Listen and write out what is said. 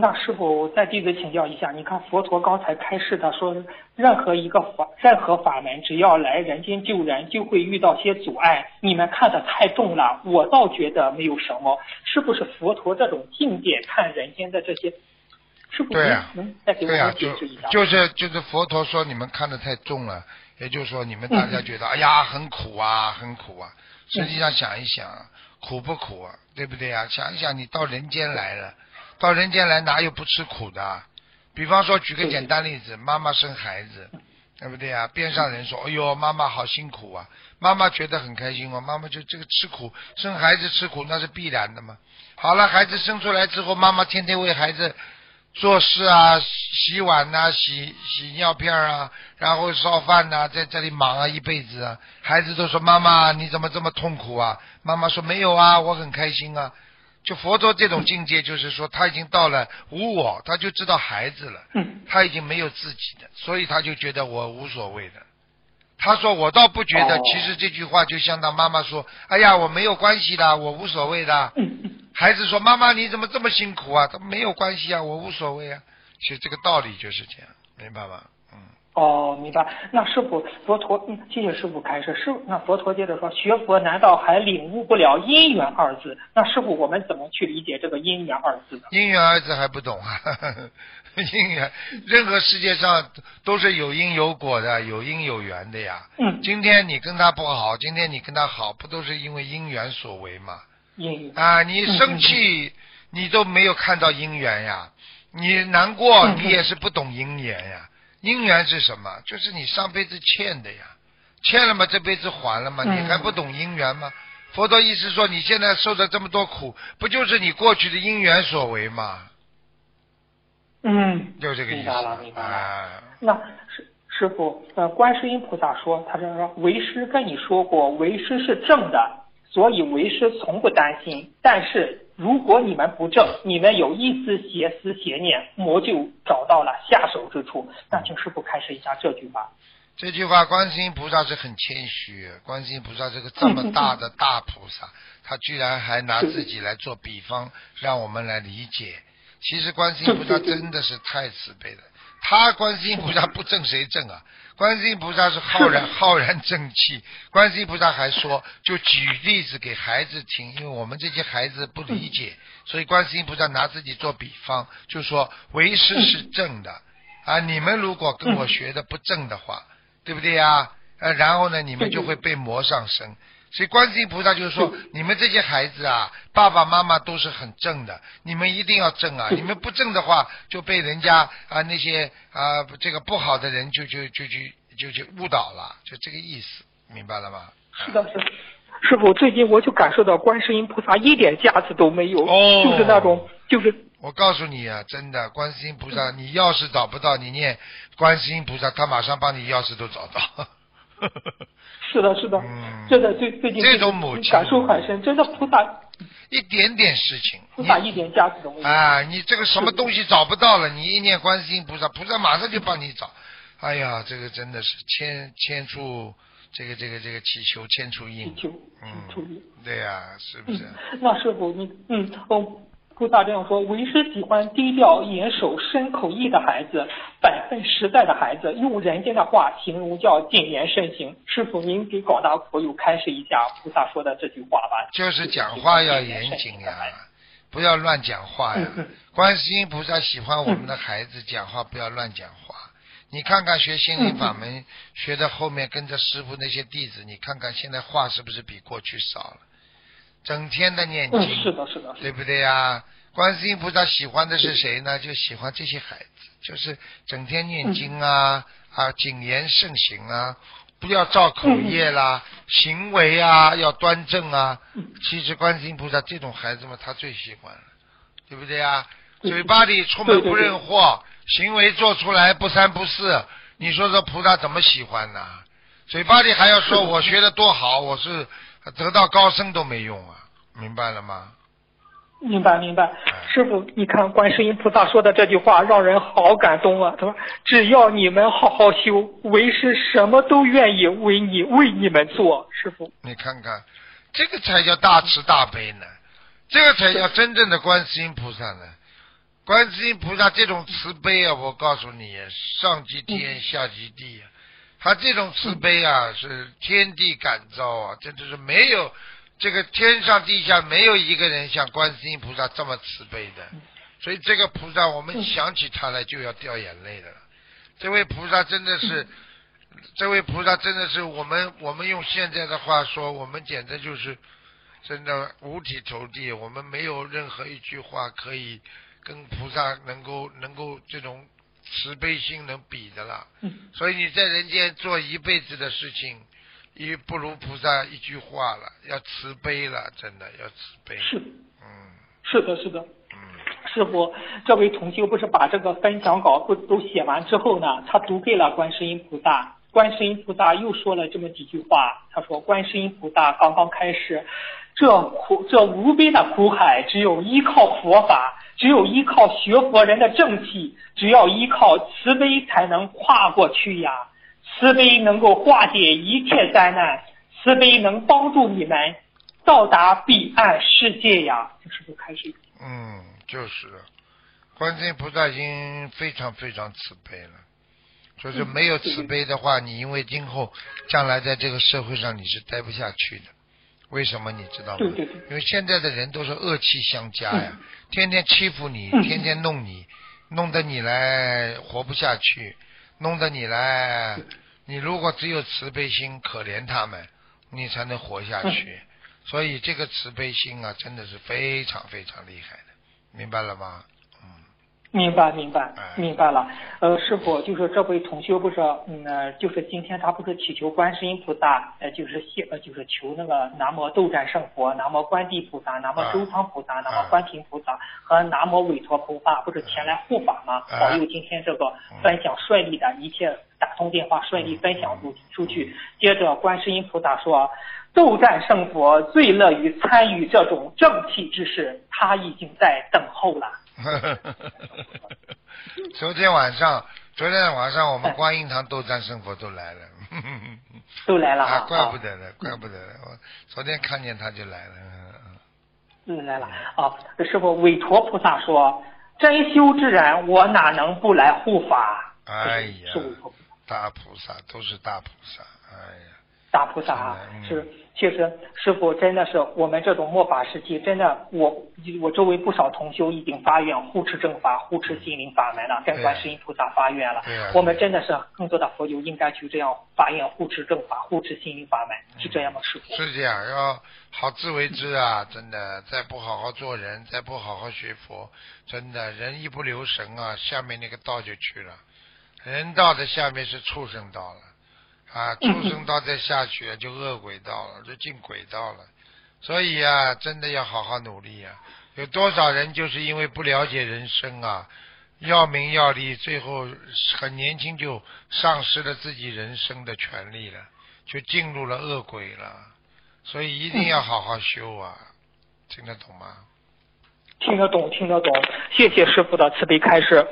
那师傅再弟子请教一下，你看佛陀刚才开示的说，任何一个法任何法门，只要来人间救人，就会遇到些阻碍。你们看的太重了，我倒觉得没有什么。是不是佛陀这种境界看人间的这些？是不是，对呀、能再给我对呀、们解就释一下？就是就是佛陀说你们看得太重了，也就是说你们大家觉得、哎呀很苦啊很苦啊，实际上想一想，苦不苦啊？对不对啊？想一想，你到人间来了，到人间来哪有不吃苦的啊？比方说，举个简单例子，妈妈生孩子，对不对啊？边上人说：“哎呦，妈妈好辛苦啊！”妈妈觉得很开心哦，妈妈就这个吃苦，生孩子吃苦那是必然的嘛。好了，孩子生出来之后，妈妈天天为孩子做事啊，洗碗呐、洗洗尿片啊，然后烧饭呐、在这里忙啊一辈子啊。孩子都说：“妈妈，你怎么这么痛苦啊？”妈妈说：“没有啊，我很开心啊。”就佛陀这种境界，就是说他已经到了无我，他就知道孩子了。嗯他已经没有自己的，所以他就觉得我无所谓的。他说我倒不觉得，哦其实这句话就相当妈妈说：“哎呀，我没有关系的，我无所谓的。嗯嗯，”孩子说：“妈妈你怎么这么辛苦啊？”他没有关系啊，我无所谓啊。其实这个道理就是这样，明白吗？嗯，哦，明白。那师傅，佛陀，嗯，谢谢师傅开示。师傅，那佛陀接着说，学佛难道还领悟不了因缘二字？那师傅，我们怎么去理解这个因缘二字呢？因缘二字还不懂啊？因缘，任何世界上都是有因有果的，有因有缘的呀。嗯，今天你跟他不好，今天你跟他好，不都是因为因缘所为吗？因缘。啊，你生气，你都没有看到因缘呀；你难过，你也是不懂因缘呀。因缘是什么？就是你上辈子欠的呀，欠了嘛，这辈子还了嘛，嗯你还不懂因缘吗？佛陀意思说，你现在受的这么多苦，不就是你过去的因缘所为吗？嗯，就这个意思。明白了，明白了。啊，那师师傅，呃，观世音菩萨说，他说说为师跟你说过，为师是正的，所以为师从不担心。但是如果你们不正，你们有一丝邪思邪念，魔就找到了下手之处。那请师傅开示一下这句话。这句话，观世音菩萨是很谦虚。观世音菩萨这个这么大的大菩萨，他居然还拿自己来做比方，让我们来理解。其实观世音菩萨真的是太慈悲了。他观世音菩萨不正谁正啊？观世音菩萨是浩然浩然正气。观世音菩萨还说，就举例子给孩子听，因为我们这些孩子不理解，所以观世音菩萨拿自己做比方，就说为师是正的啊，你们如果跟我学的不正的话，对不对呀？呃，然后呢，你们就会被魔上身。所以观世音菩萨就是说，你们这些孩子啊，爸爸妈妈都是很正的，你们一定要正啊！你们不正的话，就被人家啊那些啊这个不好的人就就就就就就误导了，就这个意思，明白了吗？是的，是的。师傅，最近我就感受到观世音菩萨一点架子都没有，哦就是那种，就是我告诉你啊，真的，观世音菩萨，你钥匙找不到，你念观世音菩萨，他马上帮你钥匙都找到。是的，是的，嗯真的最最近这种母亲感受很深，真的菩萨一点点事情，你菩萨一点价值都没有。啊，你这个什么东西找不到了，你一念观世音菩萨，菩萨马上就帮你找。哎呀，这个真的是千千处这个这个这个祈求千处应祈，求嗯对呀、是不是？嗯，那师傅你嗯哦，菩萨这样说，为师喜欢低调、严守、深口意的孩子，本分实在的孩子，用人间的话形容叫谨言慎行。师傅您给广大佛友开示一下菩萨说的这句话吧。就是讲话要严谨呀，不要乱讲话呀。观世音菩萨喜欢我们的孩子讲话不要乱讲话。你看看学心灵法门学的后面跟着师傅那些弟子，你看看现在话是不是比过去少了？整天的念经，嗯，是的，是的，对不对呀？观世音菩萨喜欢的是谁呢？就喜欢这些孩子，就是整天念经啊、啊谨言慎行啊，不要造口业啦，行为啊要端正啊。其实观世音菩萨这种孩子嘛他最喜欢了，对不对呀？对嘴巴里出门不对对对认货，行为做出来不三不四，你说这菩萨怎么喜欢呢？嘴巴里还要说我学的多好，我是得到高僧都没用啊，明白了吗？明白明白。哎师傅，你看观世音菩萨说的这句话让人好感动啊！他说：“只要你们好好修，为师什么都愿意为你为你们做。”师傅，你看看，这个才叫大慈大悲呢，这个才叫真正的观世音菩萨呢。观世音菩萨这种慈悲啊，我告诉你，上及天，下及地，他这种慈悲啊，是天地感召啊，这就是没有这个天上地下没有一个人像观世音菩萨这么慈悲的，所以这个菩萨，我们想起他来就要掉眼泪的了。这位菩萨真的是，这位菩萨真的是我们我们用现在的话说，我们简直就是真的五体投地，我们没有任何一句话可以跟菩萨能够能够这种慈悲心能比的了。所以你在人间做一辈子的事情，也不如菩萨一句话了，要慈悲了，真的要慈悲。是，嗯是的，是的。嗯师傅，这位同修不是把这个分享稿不都写完之后呢？他读给了观世音菩萨，观世音菩萨又说了这么几句话。他说：“观世音菩萨刚刚开始，这苦这无边的苦海，只有依靠佛法，只有依靠学佛人的正气，只要依靠慈悲才能跨过去呀。慈悲能够化解一切灾难，慈悲能帮助你们到达彼岸世界呀。”这是不是开始？嗯，就是，观世音菩萨已经非常非常慈悲了。就是没有慈悲的话，你因为今后将来在这个社会上你是待不下去的。为什么你知道吗？对对对因为现在的人都是恶气相加呀，天天欺负你，嗯天天弄你，弄得你来活不下去，弄得你来，你如果只有慈悲心，可怜他们，你才能活下去。所以这个慈悲心啊，真的是非常非常厉害的，明白了吗？嗯，明白，明白哎，明白了。呃，师傅，就是这位同学不是，嗯，呃就是今天他不是祈求观世音菩萨，呃，就是谢，呃，就是求那个南无斗战胜佛、南无观地菩萨、南无周仓菩萨、南无观世菩萨和南无韦陀菩萨，不是前来护法吗？哎保佑今天这个分享顺利的，一切打通电话顺利分享出出去。接着，观世音菩萨说。斗战胜佛最乐于参与这种正气之事，他已经在等候了。昨天晚上，昨天晚上我们观音堂斗战胜佛都来了，都来了啊，啊！怪不得呢，怪不得呢，我昨天看见他就来了。嗯，来了啊！师傅，韦陀菩萨说：“真修之人，我哪能不来护法？”哎呀大菩萨都是大菩萨，哎呀，大菩萨啊，嗯是确实，师傅真的是我们这种末法时期，真的，我我周围不少同修已经发愿护持正法、护持心灵法门了，跟观世音菩萨发愿了对啊。我们真的是更多的佛友应该去这样发愿护持正法、护持心灵法门，是这样吗，师傅？是这样，要好自为之啊！真的，再不好好做人，再不好好学佛，真的人一不留神啊，下面那个道就去了。人道的下面是畜生道了，啊，畜生道再下去就恶鬼道了，就进鬼道了。所以啊，真的要好好努力啊！有多少人就是因为不了解人生啊，要名要利，最后很年轻就丧失了自己人生的权利了，就进入了恶鬼了。所以一定要好好修啊，听得懂吗？听得懂，听得懂，谢谢师傅的慈悲开示。